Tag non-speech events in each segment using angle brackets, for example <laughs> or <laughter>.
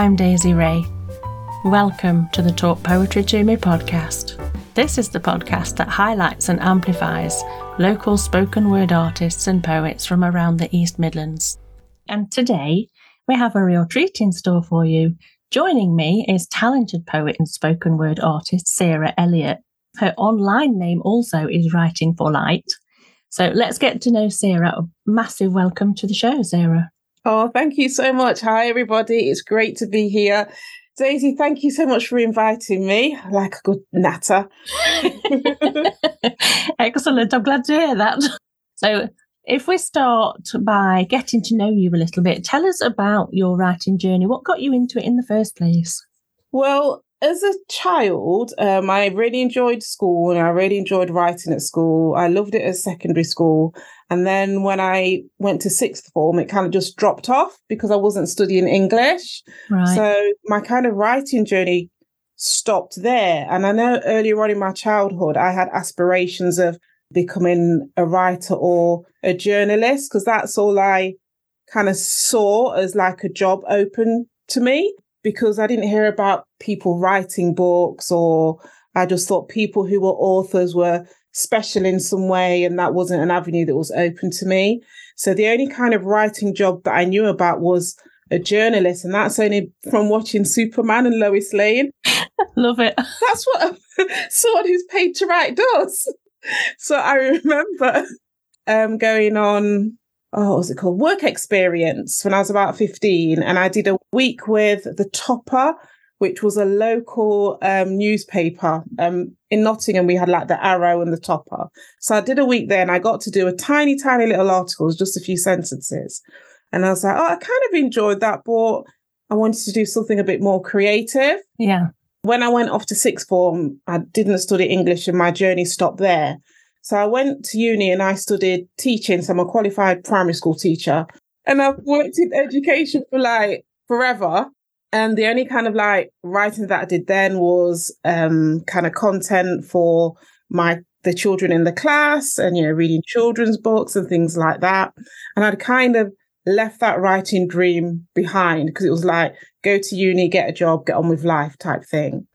I'm Daisy Ray. Welcome to the Talk Poetry to Me podcast. This is the podcast that highlights and amplifies local spoken word artists and poets from around the East Midlands. And today, we have a real treat in store for you. Joining me is talented poet and spoken word artist Sarah Elliott. Her online name also is Writing for Light. So let's get to know Sarah. Massive welcome to the show, Sarah. Oh, thank you so much. Hi, everybody. It's great to be here. Daisy, thank you so much for inviting me. I like a good natter. <laughs> Excellent. I'm glad to hear that. So, if we start by getting to know you a little bit, tell us about your writing journey. What got you into it in the first place? Well, as a child, um, I really enjoyed school and I really enjoyed writing at school. I loved it at secondary school. And then when I went to sixth form, it kind of just dropped off because I wasn't studying English. Right. So my kind of writing journey stopped there. And I know earlier on in my childhood, I had aspirations of becoming a writer or a journalist because that's all I kind of saw as like a job open to me because I didn't hear about people writing books or I just thought people who were authors were special in some way and that wasn't an avenue that was open to me. So the only kind of writing job that I knew about was a journalist and that's only from watching Superman and Lois Lane. <laughs> Love it. That's what <laughs> someone who's paid to write does. <laughs> So I remember um, going on oh, what was it called? Work experience when I was about 15. And I did a week with The Topper, which was a local um, newspaper. Um, in Nottingham, we had like The Arrow and The Topper. So I did a week there and I got to do a tiny, tiny little article, just a few sentences. And I was like, oh, I kind of enjoyed that, but I wanted to do something a bit more creative. Yeah. When I went off to sixth form, I didn't study English and my journey stopped there. So I went to uni and I studied teaching. So I'm a qualified primary school teacher. And I've worked in education for like forever. And the only kind of like writing that I did then was um, kind of content for my the children in the class and you know reading children's books and things like that. And I'd kind of left that writing dream behind because it was like go to uni, get a job, get on with life type thing.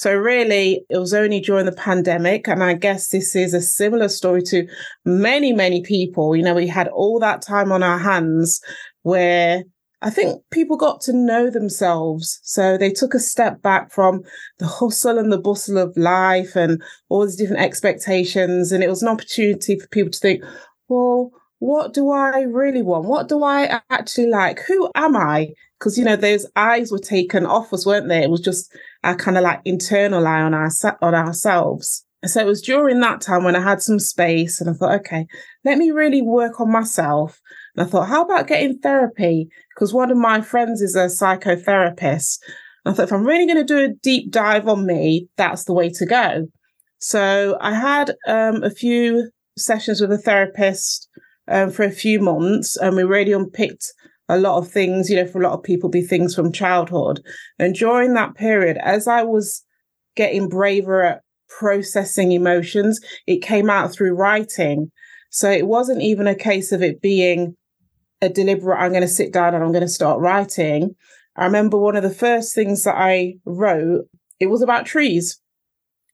So, really, it was only during the pandemic. And I guess this is a similar story to many, many people. You know, we had all that time on our hands where I think people got to know themselves. So they took a step back from the hustle and the bustle of life and all these different expectations. And it was an opportunity for people to think, well, what do I really want? What do I actually like? Who am I? Because, you know, those eyes were taken off us, weren't they? It was just a kind of like internal eye on, our, on ourselves. So it was during that time when I had some space and I thought, okay, let me really work on myself. And I thought, how about getting therapy? Because one of my friends is a psychotherapist. And I thought, if I'm really going to do a deep dive on me, that's the way to go. So I had um, a few sessions with a therapist um, for a few months and we really unpicked a lot of things, you know, for a lot of people be things from childhood. And during that period, as I was getting braver at processing emotions, it came out through writing. So it wasn't even a case of it being a deliberate, I'm going to sit down and I'm going to start writing. I remember one of the first things that I wrote, it was about trees.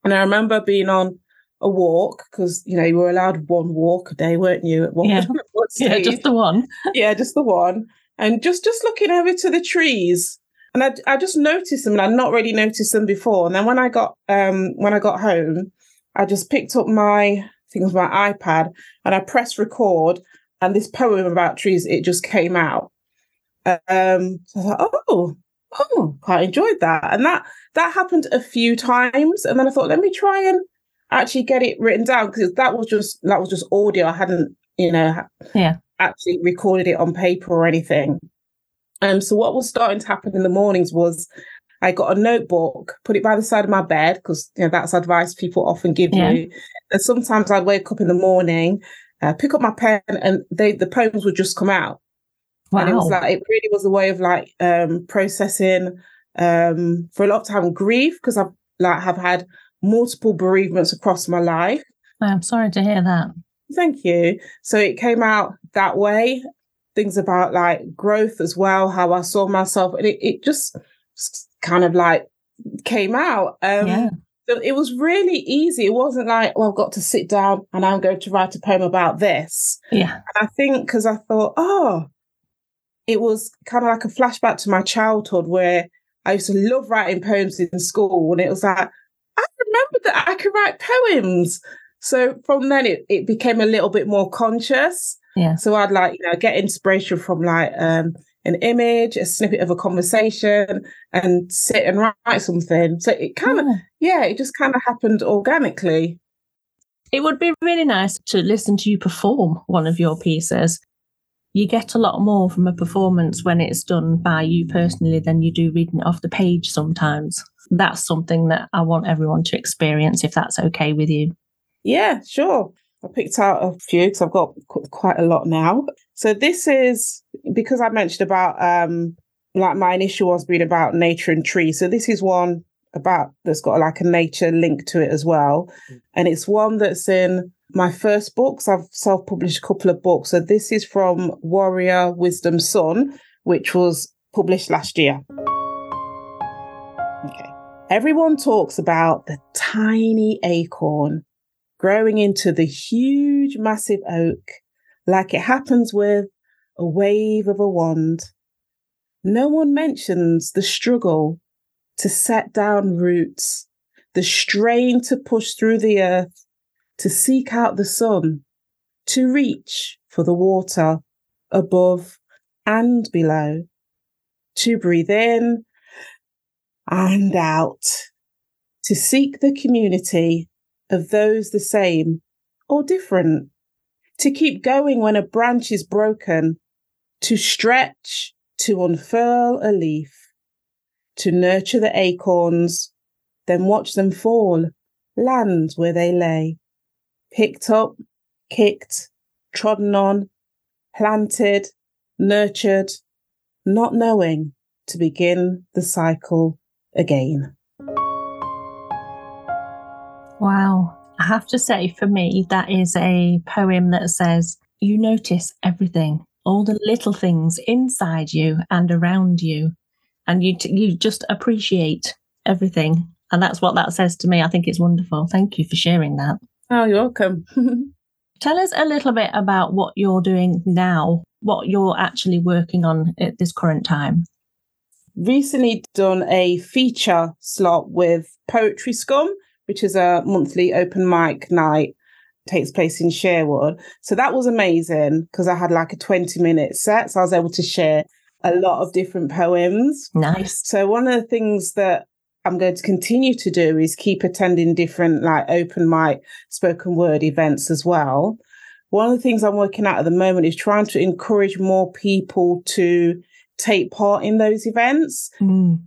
And I remember being on a walk because you know you were allowed one walk a day, weren't you? At one, yeah. <laughs> yeah, just the one. yeah, just the one and just just looking over to the trees and I, I just noticed them and I'd not really noticed them before. And then when I got um when I got home, I just picked up my I think it was my iPad and I pressed record and this poem about trees it just came out. Um so I thought, oh, oh, quite enjoyed that. And that that happened a few times. And then I thought, let me try and actually get it written down because that was just that was just audio. I hadn't, you know, yeah actually recorded it on paper or anything. Um, so what was starting to happen in the mornings was I got a notebook, put it by the side of my bed because you know that's advice people often give yeah. you. And sometimes I'd wake up in the morning, uh, pick up my pen, and they the poems would just come out. Wow. And it was like it really was a way of like um, processing um, for a lot of time grief because I've like have had multiple bereavements across my life. I'm sorry to hear that. Thank you. So it came out that way. Things about like growth as well, how I saw myself. And it, it just kind of like came out. Um, yeah. So it was really easy. It wasn't like, well, I've got to sit down and I'm going to write a poem about this. Yeah. And I think because I thought, oh, it was kind of like a flashback to my childhood where I used to love writing poems in school. And it was like, remember that I could write poems. So from then it, it became a little bit more conscious. Yeah. So I'd like, you know, get inspiration from like um an image, a snippet of a conversation, and sit and write something. So it kind of, yeah. yeah, it just kind of happened organically. It would be really nice to listen to you perform one of your pieces. You get a lot more from a performance when it's done by you personally than you do reading it off the page sometimes. That's something that I want everyone to experience if that's okay with you. Yeah, sure. I picked out a few because I've got quite a lot now. So this is because I mentioned about um like my initial was being about nature and trees. So this is one about that's got like a nature link to it as well. Mm. And it's one that's in my first books. I've self-published a couple of books. So this is from Warrior Wisdom Son, which was published last year. Okay. Everyone talks about the tiny acorn growing into the huge, massive oak, like it happens with a wave of a wand. No one mentions the struggle to set down roots, the strain to push through the earth, to seek out the sun, to reach for the water above and below, to breathe in and out, to seek the community of those the same or different, to keep going when a branch is broken, to stretch, to unfurl a leaf, to nurture the acorns, then watch them fall, land where they lay, picked up, kicked, trodden on, planted, nurtured, not knowing to begin the cycle again. Wow. I have to say, for me, that is a poem that says, You notice everything, all the little things inside you and around you, and you, t- you just appreciate everything. And that's what that says to me. I think it's wonderful. Thank you for sharing that. Oh, you're welcome. <laughs> Tell us a little bit about what you're doing now, what you're actually working on at this current time. Recently done a feature slot with Poetry Scum which is a monthly open mic night takes place in Sherwood. So that was amazing because I had like a 20 minute set. So I was able to share a lot of different poems. Nice. So one of the things that I'm going to continue to do is keep attending different like open mic spoken word events as well. One of the things I'm working at at the moment is trying to encourage more people to take part in those events. Mm.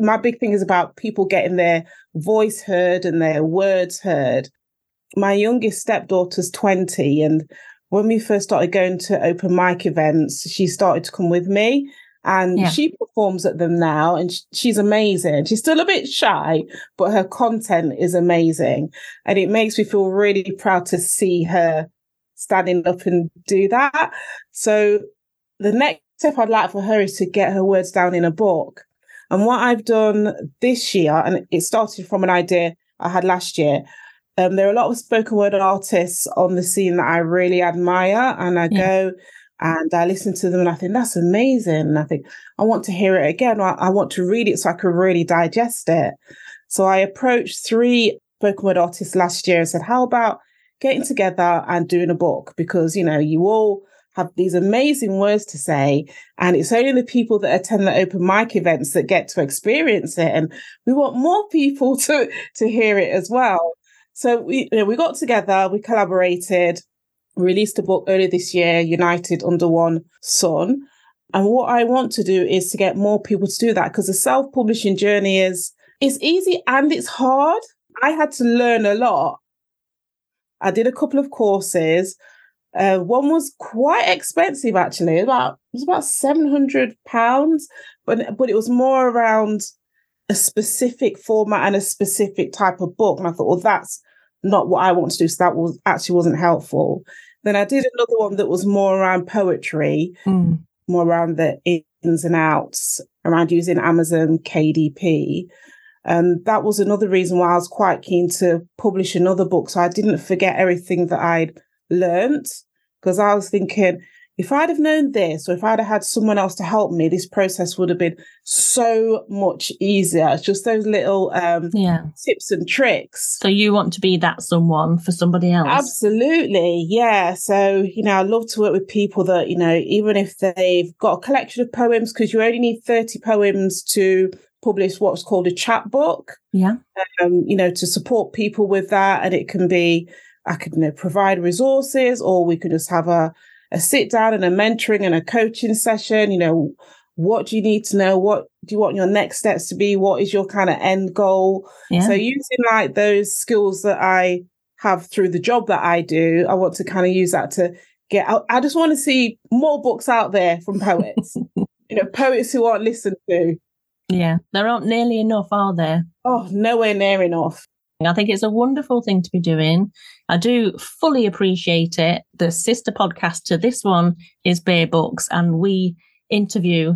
My big thing is about people getting their voice heard and their words heard. My youngest stepdaughter's 20, and when we first started going to open mic events, she started to come with me and yeah. she performs at them now and she's amazing. She's still a bit shy, but her content is amazing. And it makes me feel really proud to see her standing up and do that. So the next step I'd like for her is to get her words down in a book. And what I've done this year, and it started from an idea I had last year, um, there are a lot of spoken word artists on the scene that I really admire, and I yeah. go and I listen to them and I think that's amazing. And I think I want to hear it again. I, I want to read it so I can really digest it. So I approached three spoken word artists last year and said, How about getting together and doing a book? Because, you know, you all have these amazing words to say. And it's only the people that attend the open mic events that get to experience it. And we want more people <laughs> to, to hear it as well. So we, you know, we got together, we collaborated, released a book earlier this year, United Under One Sun. And what I want to do is to get more people to do that because the self-publishing journey is it's easy and it's hard. I had to learn a lot. I did a couple of courses. Uh, one was quite expensive actually. About it was about seven hundred pounds, but but it was more around a specific format and a specific type of book. And I thought, well, that's not what I want to do. So that was actually wasn't helpful. Then I did another one that was more around poetry, mm. more around the ins and outs. around using Amazon KDP. And that was another reason why I was quite keen to publish another book. So I didn't forget everything that I'd learned because I was thinking, if I'd have known this, or if I'd have had someone else to help me, this process would have been so much easier. It's just those little um, Yeah. tips and tricks. So you want to be that someone for somebody else? Absolutely. Yeah. So, you know, I love to work with people that, you know, even if they've got a collection of poems, because you only need 30 poems to publish what's called a chapbook, Yeah. um, you know, to support people with that. And it can be, I could, you know, provide resources or we could just have a, a sit down and a mentoring and a coaching session, you know, what do you need to know? What do you want your next steps to be? What is your kind of end goal? Yeah. So using like those skills that I have through the job that I do, I want to kind of use that to get out. I just want to see more books out there from poets, <laughs> you know, poets who aren't listened to. yeah. There aren't nearly enough, are there? Oh, nowhere near enough. I think it's a wonderful thing to be doing. I do fully appreciate it. The sister podcast to this one is Bare Books, and we interview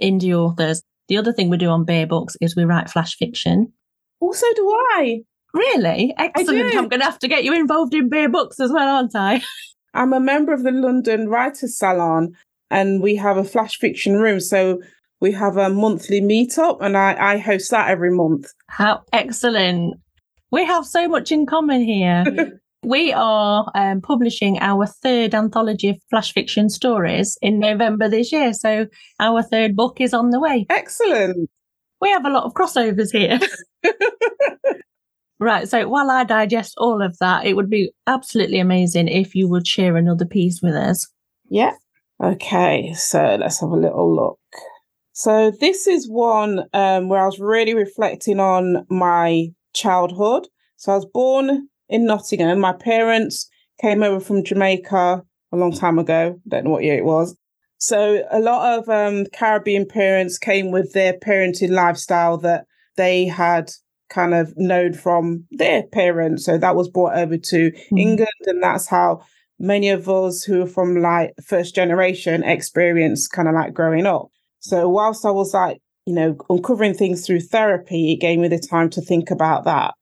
indie authors. The other thing we do on Bare Books is we write flash fiction. Also, do I. Really? Excellent. I'm going to have to get you involved in Bare Books as well, aren't I? <laughs> I'm a member of the London Writers Salon, and we have a flash fiction room. So we have a monthly meetup, and I, I host that every month. How excellent. We have so much in common here. <laughs> we are um, publishing our third anthology of flash fiction stories in November this year. So our third book is on the way. Excellent. We have a lot of crossovers here. <laughs> right. So while I digest all of that, it would be absolutely amazing if you would share another piece with us. Yeah. Okay, so let's have a little look. So this is one um, where I was really reflecting on my childhood. So I was born in Nottingham. My parents came over from Jamaica a long time ago. Don't know what year it was. So a lot of um, Caribbean parents came with their parenting lifestyle that they had kind of known from their parents. So that was brought over to Mhm. England, and that's how many of us who are from like first generation experience kind of like growing up. So whilst I was like, you know, uncovering things through therapy, it gave me the time to think about that.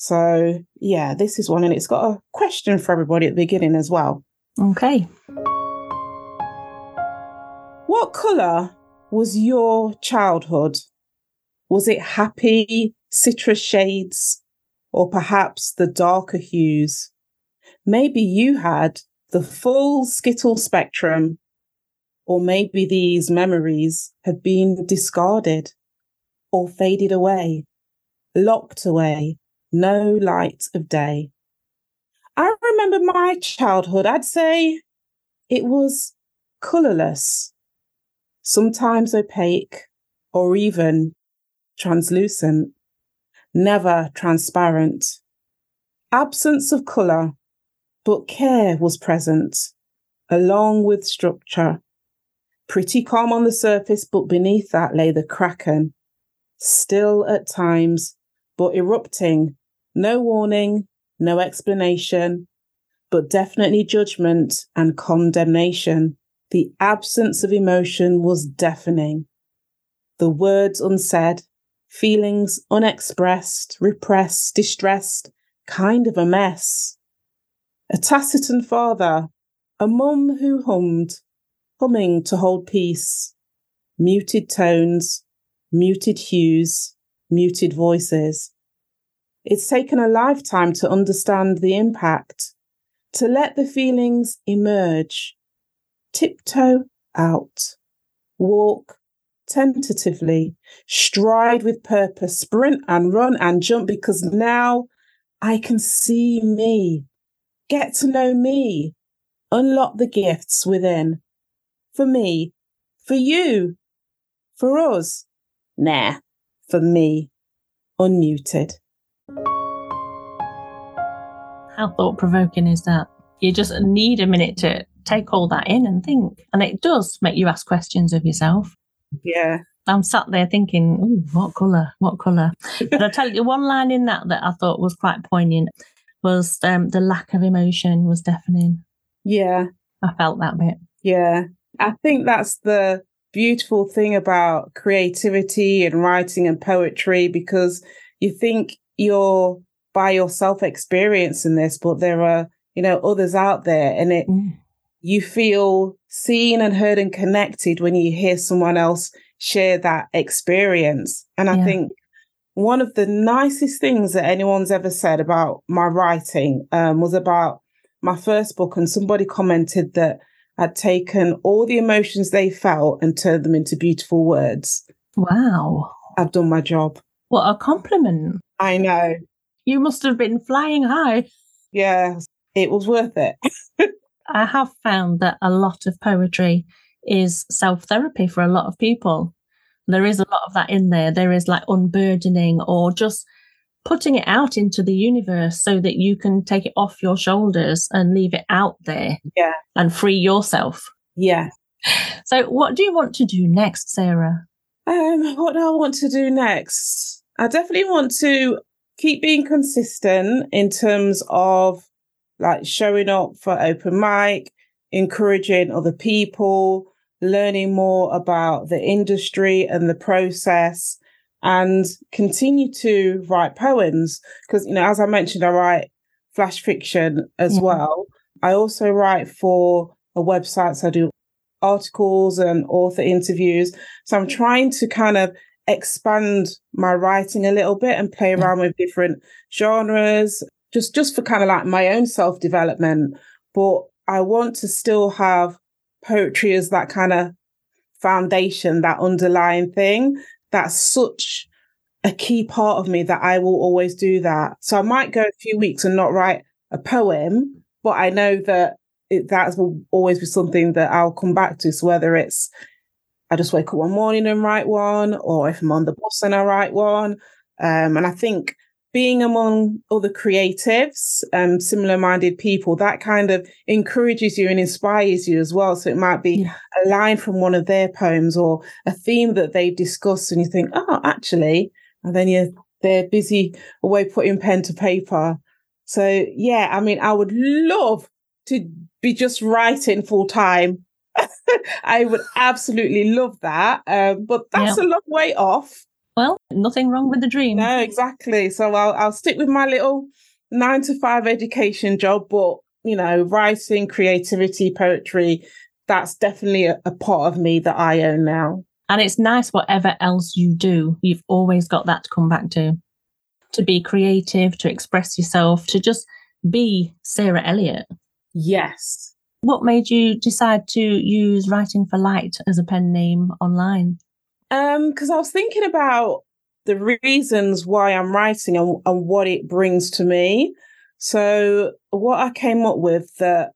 So yeah, this is one, and it's got a question for everybody at the beginning as well. Okay. What colour was your childhood? Was it happy citrus shades or perhaps the darker hues? Maybe you had the full skittle spectrum, or maybe these memories have been discarded or faded away, locked away, no light of day. I remember my childhood, I'd say it was colourless, sometimes opaque, or even translucent, never transparent. Absence of colour, but care was present, along with structure. Pretty calm on the surface, but beneath that lay the kraken. Still at times, but erupting. No warning, no explanation, but definitely judgment and condemnation. The absence of emotion was deafening. The words unsaid, feelings unexpressed, repressed, distressed, kind of a mess. A taciturn father, a mum who hummed, humming to hold peace, muted tones, muted hues, muted voices. It's taken a lifetime to understand the impact, to let the feelings emerge, tiptoe out, walk tentatively, stride with purpose, sprint and run and jump because now I can see me, get to know me, unlock the gifts within. For me, for you, for us. Nah, for me. Unmuted. How thought provoking is that? You just need a minute to take all that in and think. And it does make you ask questions of yourself. Yeah. I'm sat there thinking, Ooh, what colour? What colour? but I'll tell you one line in that that I thought was quite poignant was um, the lack of emotion was deafening. Yeah. I felt that bit. Yeah. I think that's the beautiful thing about creativity and writing and poetry because you think you're by yourself experiencing this, but there are, you know, others out there and it mm. you feel seen and heard and connected when you hear someone else share that experience. And I think one of the nicest things that anyone's ever said about my writing um, was about my first book, and somebody commented that I'd taken all the emotions they felt and turned them into beautiful words. Wow. I've done my job. What a compliment. I know. You must have been flying high. Yeah, it was worth it. <laughs> I have found that a lot of poetry is self therapy for a lot of people. There is a lot of that in there. There is like unburdening or just putting it out into the universe so that you can take it off your shoulders and leave it out there. Yeah. And free yourself. Yeah. So what do you want to do next, Sarah? Um, what do I want to do next? I definitely want to keep being consistent in terms of like showing up for open mic, encouraging other people, learning more about the industry and the process, and continue to write poems. Because, you know, as I mentioned, I write flash fiction as yeah. well. I also write for a website, so I do articles and author interviews. So I'm trying to kind of expand my writing a little bit and play mm. around with different genres just just for kind of like my own self development but i want to still have poetry as that kind of foundation that underlying thing. That's such a key part of me that i will always do that. So i might go a few weeks and not write a poem but i know that it, that will always be something that i'll come back to. So whether it's I just wake up one morning and write one, or if I'm on the bus and I write one. Um, and I think being among other creatives, um, similar minded people, that kind of encourages you and inspires you as well. So it might be yeah. a line from one of their poems or a theme that they've discussed, and you think, oh, actually, and then you're they're busy away putting pen to paper. So yeah, I mean, I would love to be just writing full time <laughs> I would absolutely love that. Um, but that's yeah. a long way off. Well, nothing wrong with the dream. No, exactly. So I'll I'll stick with my little nine to five education job, but you know, writing, creativity, poetry, that's definitely a, a part of me that I own now. And it's nice whatever else you do, you've always got that to come back to. To be creative, to express yourself, to just be Sarah Elliott. Yes. What made you decide to use Writing for Light as a pen name online? Um, because I was thinking about the reasons why I'm writing and, and what it brings to me. So what I came up with that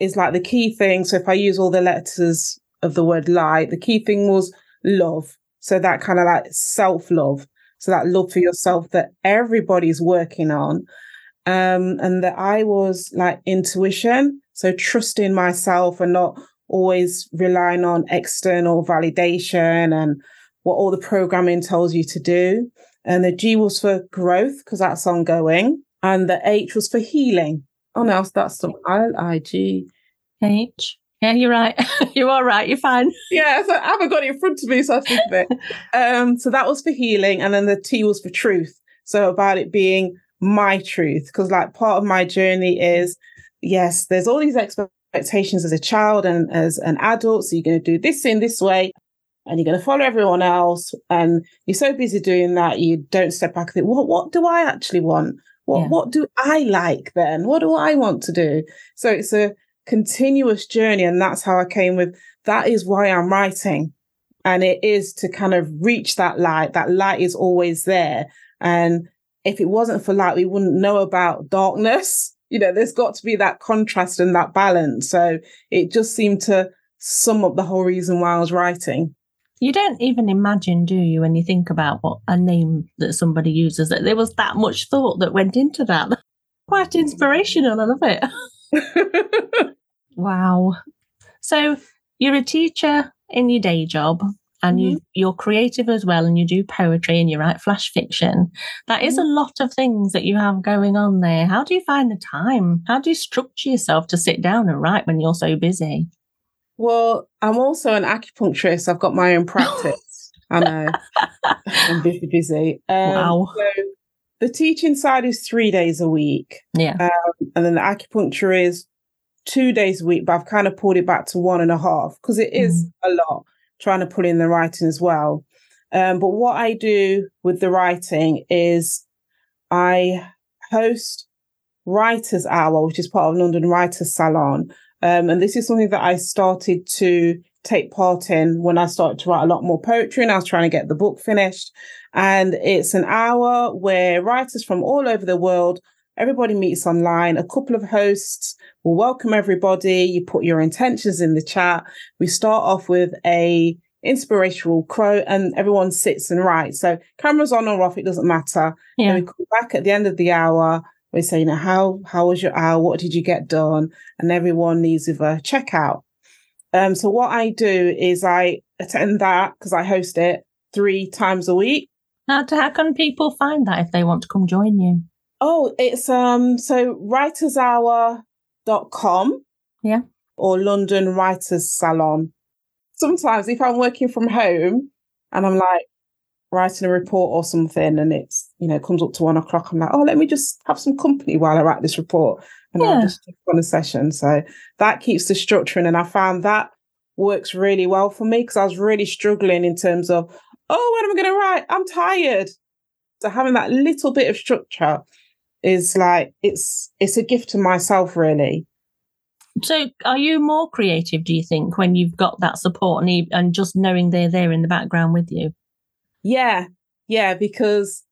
is like the key thing. So if I use all the letters of the word light, the key thing was love. So that kind of like self love. So that love for yourself that everybody's working on. Um, and that I was like intuition. So trusting myself and not always relying on external validation and what all the programming tells you to do. And the G was for growth because that's ongoing. And the H was for healing. Oh no, that's the L I G H. Yeah, you're right. <laughs> you're all right. You're fine. Yeah, so I haven't got it in front of me, so I think of it. <laughs> um, so that was for healing, and then the T was for truth. So about it being my truth, because like part of my journey is yes, there's all these expectations as a child and as an adult. So you're going to do this in this way and you're going to follow everyone else. And you're so busy doing that, you don't step back and think, what, what do I actually want? What, yeah. what do I like then? What do I want to do? So it's a continuous journey. And that's how I came with that is why I'm writing. And it is to kind of reach that light. That light is always there. And if it wasn't for light, we wouldn't know about darkness you know, there's got to be that contrast and that balance. So it just seemed to sum up the whole reason why I was writing. You don't even imagine, do you, when you think about what a name that somebody uses, that there was that much thought that went into that. <laughs> Quite inspirational. I love it. <laughs> <laughs> wow. So you're a teacher in your day job and mm-hmm. you you're creative as well and you do poetry and you write flash fiction that is mm-hmm. a lot of things that you have going on there how do you find the time how do you structure yourself to sit down and write when you're so busy Well, I'm also an acupuncturist. I've got my own practice. <laughs> I know. I'm busy, busy. Um, Wow. So the teaching side is three days a week, Yeah. um, and then the acupuncture is two days a week. But I've kind of pulled it back to one and a half because it is a lot trying to pull in the writing as well. Um, but what I do with the writing is I host Writers Hour, which is part of London Writers Salon. Um, and this is something that I started to take part in when I started to write a lot more poetry and I was trying to get the book finished. And it's an hour where writers from all over the world, everybody meets online. A couple of hosts will welcome everybody. You put your intentions in the chat. We start off with a inspirational quote and everyone sits and writes. So cameras on or off, it doesn't matter. Yeah. Then we come back at the end of the hour. We say, you know, how how was your hour? What did you get done? And everyone needs with a checkout. Um, so what I do is I attend that because I host it three times a week. How, how can people find that if they want to come join you? Oh, it's um so writershour.com. Yeah. Or London Writers Salon. Sometimes if I'm working from home and I'm like writing a report or something and it's, you know, it comes up to one o'clock, I'm like, oh, let me just have some company while I write this report. And Yeah. I'll just on a session. So that keeps the structuring. And I found that works really well for me because I was really struggling in terms of, oh, what am I going to write? I'm tired. So having that little bit of structure is like it's it's a gift to myself really. So, are you more creative, do you think, when you've got that support and, and just knowing they're there in the background with you? Yeah, yeah, because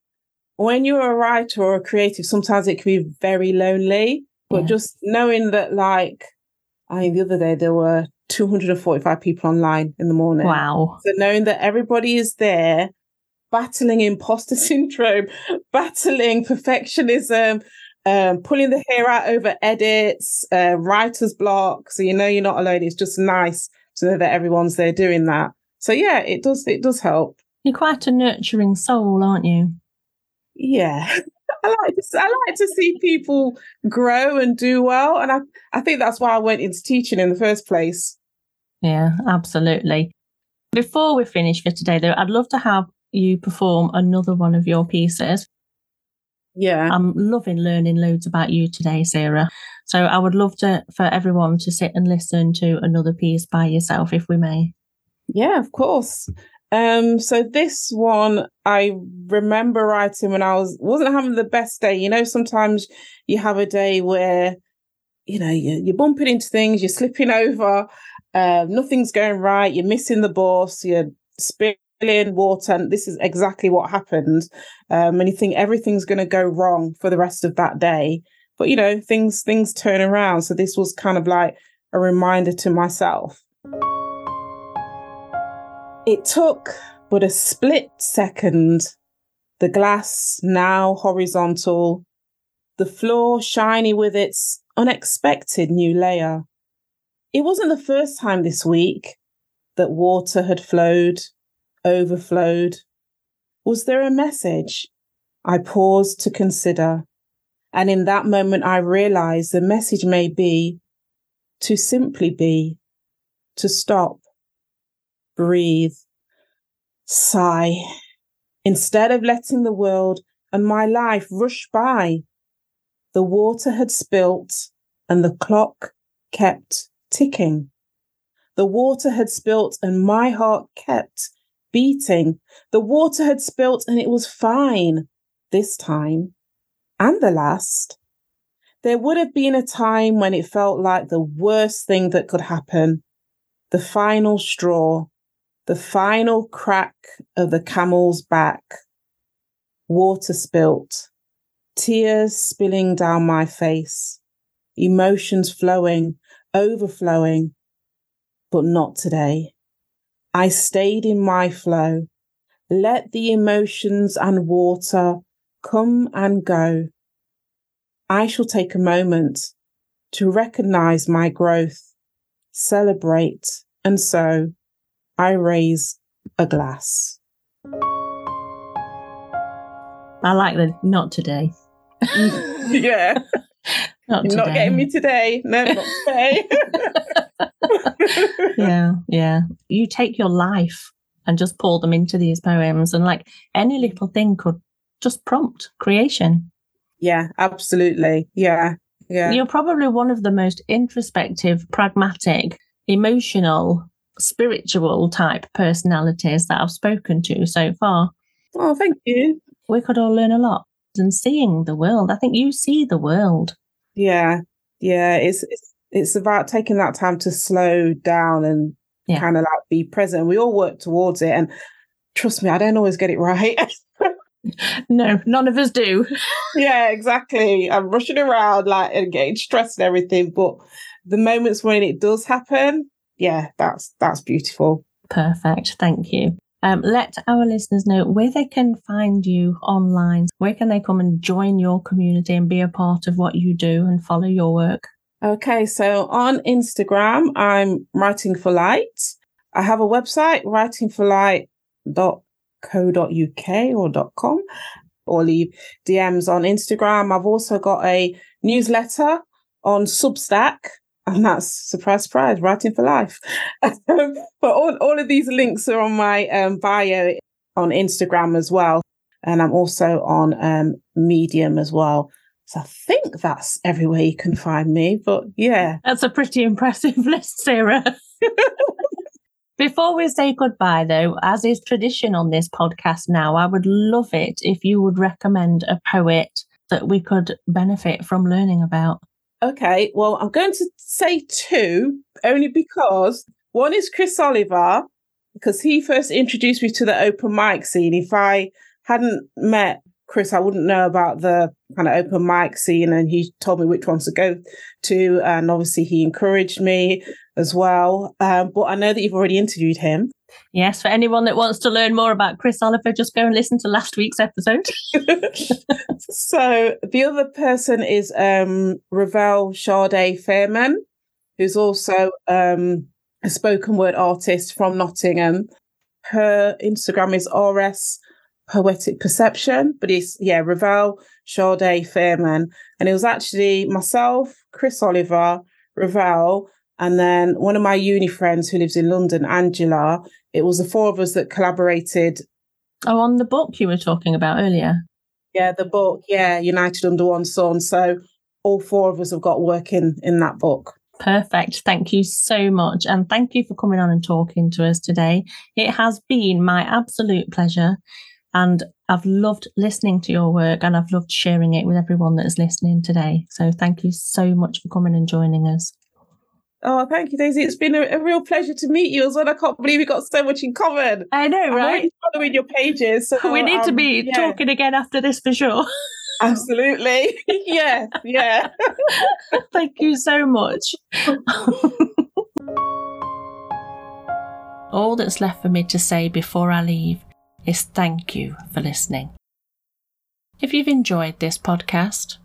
when you're a writer or a creative, sometimes it can be very lonely. But Yeah. just knowing that, like, I mean, the other day there were 245 people online in the morning. Wow. So knowing that everybody is there battling imposter <laughs> syndrome, battling perfectionism, um, pulling the hair out over edits, uh, writer's block. So you know you're not alone. It's just nice to know that everyone's there doing that. So yeah, it does it does help. You're quite a nurturing soul, aren't you? Yeah. <laughs> I like to I like to see people grow and do well. And I, I think that's why I went into teaching in the first place. Yeah, absolutely. Before we finish for today, though, I'd love to have you perform another one of your pieces. Yeah. I'm loving learning loads about you today, Sarah. So I would love to for everyone to sit and listen to another piece by yourself, if we may. Yeah, of course. Um, so this one I remember writing when I was wasn't having the best day. You know, sometimes you have a day where, you know, you, you're bumping into things, you're slipping <laughs> over, um, nothing's going right, you're missing the bus, you're spilling water, and this is exactly what happened. Um, and you think everything's gonna go wrong for the rest of that day. But you know, things things turn around. So this was kind of like a reminder to myself. It took but a split second. The glass now horizontal, the floor shiny with its unexpected new layer. It wasn't the first time this week that water had flowed, overflowed. Was there a message? I paused to consider. And in that moment, I realized the message may be to simply be, to stop, breathe, sigh, instead of letting the world and my life rush by. The water had spilt and the clock kept ticking. The water had spilt and my heart kept beating. The water had spilt and it was fine this time and the last. There would have been a time when it felt like the worst thing that could happen, the final straw, the final crack of the camel's back. Water spilt, tears spilling down my face, emotions flowing, overflowing, but not today. I stayed in my flow, let the emotions and water come and go. I shall take a moment to recognize my growth, celebrate, and so I raise a glass. I like the not today. <laughs> yeah, <laughs> Not today. not getting me today. No, not today. <laughs> <laughs> yeah, yeah. You take your life and just pour them into these poems, and like any little thing could just prompt creation. Yeah, absolutely. Yeah, yeah. You're probably one of the most introspective, pragmatic, emotional, spiritual type personalities that I've spoken to so far. Oh, thank you. We could all learn a lot and seeing the world. I think you see the world. Yeah, yeah. It's it's it's about taking that time to slow down and yeah. kind of like be present. We all work towards it, and trust me, I don't always get it right. <laughs> no, none of us do. yeah, exactly. I'm rushing around like and getting stressed and everything, but the moments when it does happen, yeah, that's that's beautiful. Perfect. Thank you. Um, let our listeners know where they can find you online. Where can they come and join your community and be a part of what you do and follow your work? Okay, so on Instagram, I'm writing for light. I have a website, writingforlight.co.uk or .com, or leave DMs on Instagram. I've also got a newsletter on Substack, and that's surprise, surprise, writing for life. <laughs> but all, all of these links are on my um, bio on Instagram as well. And I'm also on um, Medium as well. So I think that's everywhere you can find me. But yeah. That's a pretty impressive <laughs> list, Sarah. <laughs> Before we say goodbye, though, as is tradition on this podcast now, I would love it if you would recommend a poet that we could benefit from learning about. Okay, well, I'm going to say two only because one is Chris Oliver, because he first introduced me to the open mic scene. If I hadn't met Chris, I wouldn't know about the kind of open mic scene, and he told me which ones to go to. And obviously, he encouraged me as well. Um, but I know that you've already interviewed him. Yes, for anyone that wants to learn more about Chris Oliver, just go and listen to last week's episode. <laughs> <laughs> so the other person is um, Ravel Sade Fairman, who's also um, a spoken word artist from Nottingham. Her Instagram is RS Poetic Perception, but it's, yeah, Ravel Sade Fairman. And it was actually myself, Chris Oliver, Ravel, and then one of my uni friends who lives in London, Angela, it was the four of us that collaborated. Oh, on the book you were talking about earlier. Yeah, the book. Yeah, United Under One Sun. So all four of us have got work in, in that book. Perfect. Thank you so much. And thank you for coming on and talking to us today. It has been my absolute pleasure. And I've loved listening to your work and I've loved sharing it with everyone that is listening today. So thank you so much for coming and joining us. Oh, thank you, Daisy. It's been a, a, real pleasure to meet you as well. I can't believe we got so much in common. I know, right? Following your pages. So, we need um, to be yeah. talking again after this for sure. <laughs> Absolutely. <laughs> yeah, yeah. <laughs> thank you so much. All that's left for me to say before I leave is thank you for listening. If you've enjoyed this podcast,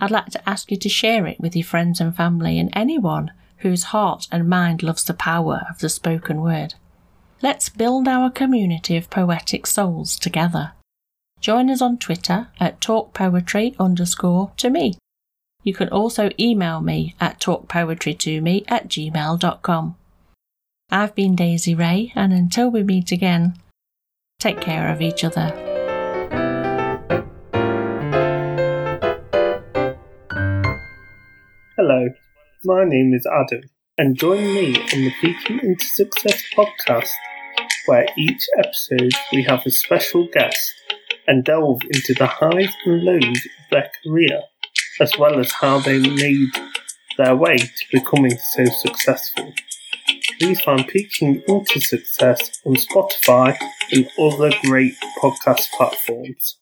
I'd like to ask you to share it with your friends and family and anyone whose heart and mind loves the power of the spoken word. Let's build our community of poetic souls together. Join us on Twitter at talkpoetry underscore to me. You can also email me at talkpoetrytome at gmail.com. I've been Daisy Ray, and until we meet again, take care of each other. Hello, my name is Adam, and join me on the Peaking into Success podcast, where each episode we have a special guest and delve into the highs and lows of their career, as well as how they made their way to becoming so successful. Please find Peaking into Success on Spotify and other great podcast platforms.